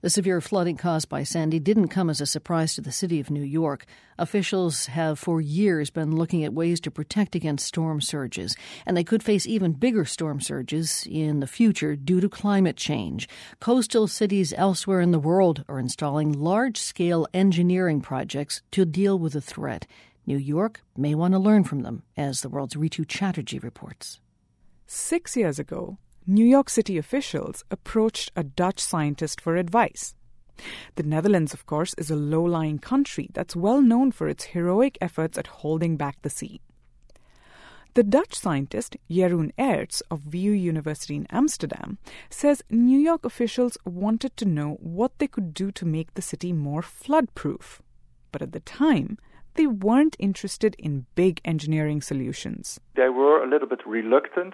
The severe flooding caused by Sandy didn't come as a surprise to the city of New York. Officials have for years been looking at ways to protect against storm surges, and they could face even bigger storm surges in the future due to climate change. Coastal cities elsewhere in the world are installing large scale engineering projects to deal with the threat. New York may want to learn from them, as the world's Rhitu Chatterjee reports. Six years ago, New York City officials approached a Dutch scientist for advice. The Netherlands, of course, is a low lying country that's well known for its heroic efforts at holding back the sea. The Dutch scientist Jeroen Aerts of VU University in Amsterdam says New York officials wanted to know what they could do to make the city more flood proof. But at the time, they weren't interested in big engineering solutions. They were a little bit reluctant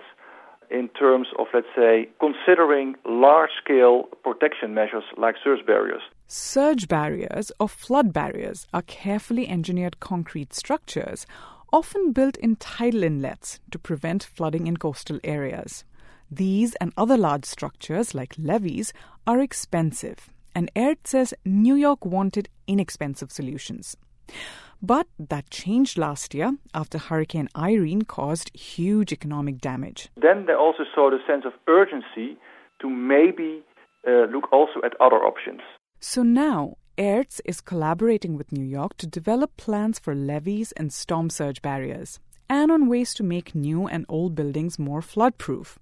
in terms of, let's say, considering large scale protection measures like surge barriers. Surge barriers or flood barriers are carefully engineered concrete structures, often built in tidal inlets to prevent flooding in coastal areas. These and other large structures, like levees, are expensive, and Aerts says New York wanted inexpensive solutions. But that changed last year after Hurricane Irene caused huge economic damage. Then they also saw the sense of urgency to maybe uh, look also at other options. So now, Aerts is collaborating with New York to develop plans for levees and storm surge barriers, and on ways to make new and old buildings more flood-proof.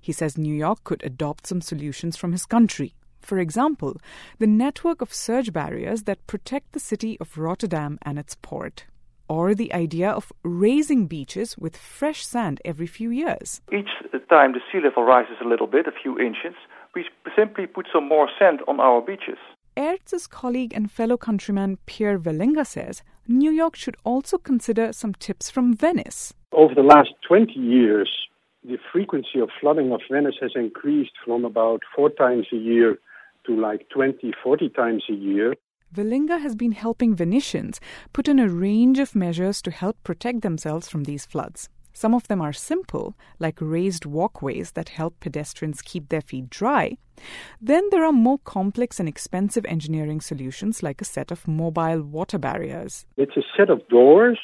He says New York could adopt some solutions from his country. For example, the network of surge barriers that protect the city of Rotterdam and its port. Or the idea of raising beaches with fresh sand every few years. Each time the sea level rises a little bit, a few inches, we simply put some more sand on our beaches. Aerts' colleague and fellow countryman Pier Vellinga says New York should also consider some tips from Venice. Over the last 20 years, the frequency of flooding of Venice has increased from about four times a year to like 20, 40 times a year. Vellinga has been helping Venetians put in a range of measures to help protect themselves from these floods. Some of them are simple, like raised walkways that help pedestrians keep their feet dry. Then there are more complex and expensive engineering solutions, like a set of mobile water barriers. It's a set of doors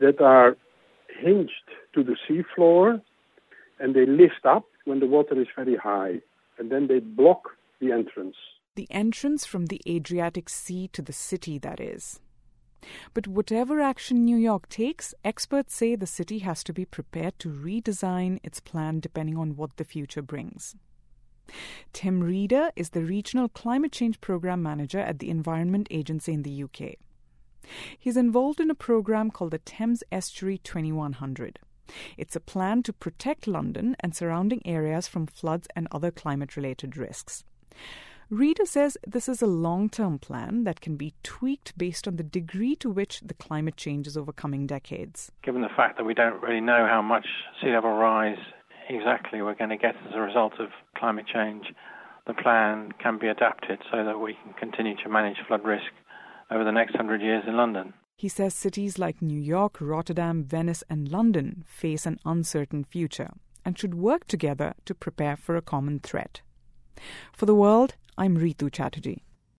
that are hinged to the seafloor and they lift up when the water is very high. And then they block the entrance. The entrance from the Adriatic Sea to the city, that is. But whatever action New York takes, experts say the city has to be prepared to redesign its plan depending on what the future brings. Tim Reeder is the Regional Climate Change Program Manager at the Environment Agency in the UK. He's involved in a program called the Thames Estuary 2100. It's a plan to protect London and surrounding areas from floods and other climate related risks. Reeder says this is a long term plan that can be tweaked based on the degree to which the climate changes over coming decades. Given the fact that we don't really know how much sea level rise exactly we're going to get as a result of climate change, the plan can be adapted so that we can continue to manage flood risk over the next hundred years in London. He says cities like New York, Rotterdam, Venice, and London face an uncertain future and should work together to prepare for a common threat. For the world, I'm Rhitu Chatterjee.